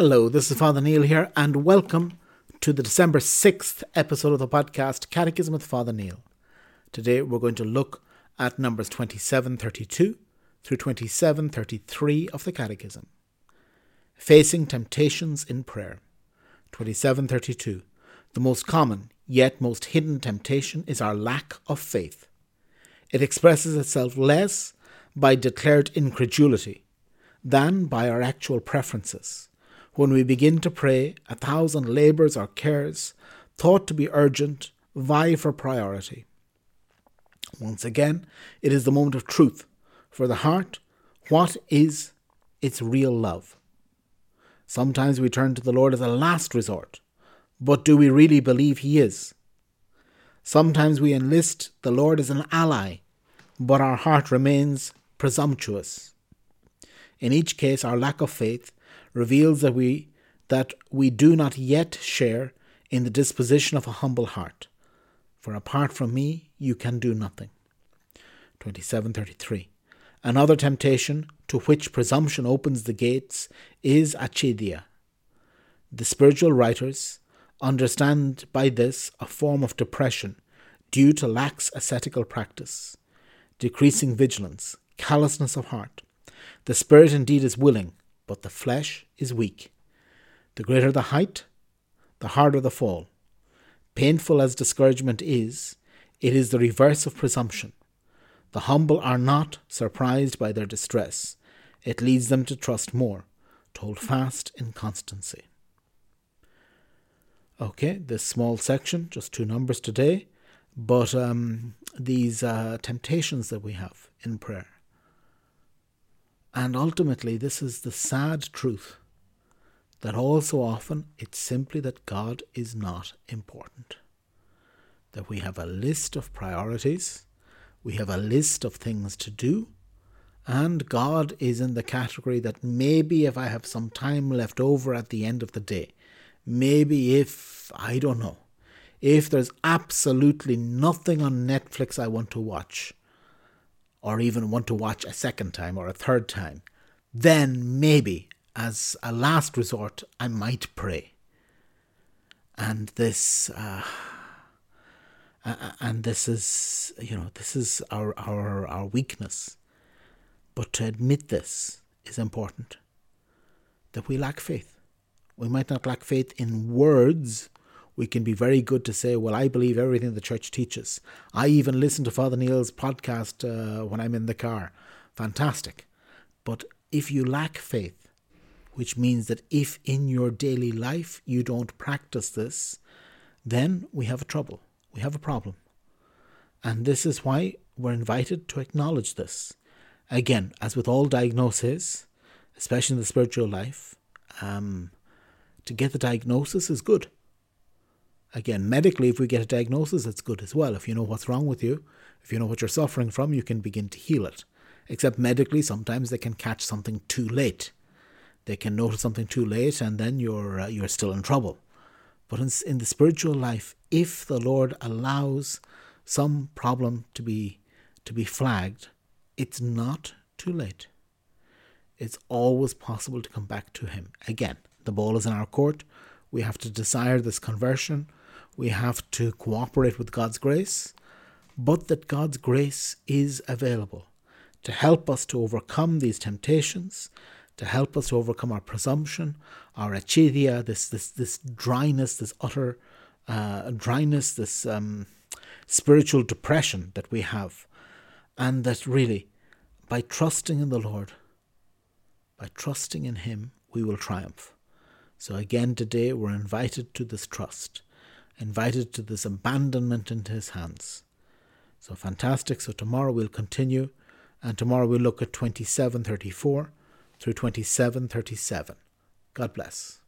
Hello, this is Father Neil here, and welcome to the December 6th episode of the podcast Catechism with Father Neil. Today we're going to look at numbers 2732 through 2733 of the Catechism. Facing temptations in prayer. 2732. The most common, yet most hidden temptation is our lack of faith. It expresses itself less by declared incredulity than by our actual preferences. When we begin to pray, a thousand labours or cares, thought to be urgent, vie for priority. Once again, it is the moment of truth. For the heart, what is its real love? Sometimes we turn to the Lord as a last resort, but do we really believe He is? Sometimes we enlist the Lord as an ally, but our heart remains presumptuous. In each case, our lack of faith reveals that we that we do not yet share in the disposition of a humble heart. For apart from me, you can do nothing. 2733. Another temptation to which presumption opens the gates is acedia. The spiritual writers understand by this a form of depression due to lax ascetical practice, decreasing vigilance, callousness of heart. The spirit indeed is willing, but the flesh is weak. The greater the height, the harder the fall. Painful as discouragement is, it is the reverse of presumption. The humble are not surprised by their distress. It leads them to trust more, to hold fast in constancy. Okay, this small section, just two numbers today, but um, these uh, temptations that we have in prayer. And ultimately, this is the sad truth that all so often it's simply that God is not important. That we have a list of priorities, we have a list of things to do, and God is in the category that maybe if I have some time left over at the end of the day, maybe if, I don't know, if there's absolutely nothing on Netflix I want to watch, or even want to watch a second time or a third time, then maybe, as a last resort, I might pray. And this, uh, and this is, you know, this is our, our, our weakness. But to admit this is important that we lack faith. We might not lack faith in words, we can be very good to say, well, I believe everything the church teaches. I even listen to Father Neil's podcast uh, when I'm in the car. Fantastic. But if you lack faith, which means that if in your daily life you don't practice this, then we have a trouble. We have a problem. And this is why we're invited to acknowledge this. Again, as with all diagnoses, especially in the spiritual life, um, to get the diagnosis is good. Again, medically, if we get a diagnosis, it's good as well. If you know what's wrong with you, if you know what you're suffering from, you can begin to heal it. Except medically, sometimes they can catch something too late. They can notice something too late, and then you're uh, you're still in trouble. But in, in the spiritual life, if the Lord allows some problem to be to be flagged, it's not too late. It's always possible to come back to Him. Again, the ball is in our court. We have to desire this conversion we have to cooperate with God's grace, but that God's grace is available to help us to overcome these temptations, to help us to overcome our presumption, our acedia, this this this dryness, this utter uh, dryness, this um, spiritual depression that we have, and that really, by trusting in the Lord, by trusting in Him, we will triumph. So again today we're invited to this trust invited to this abandonment into his hands. So fantastic. So tomorrow we'll continue, and tomorrow we'll look at 2734 through 2737. God bless.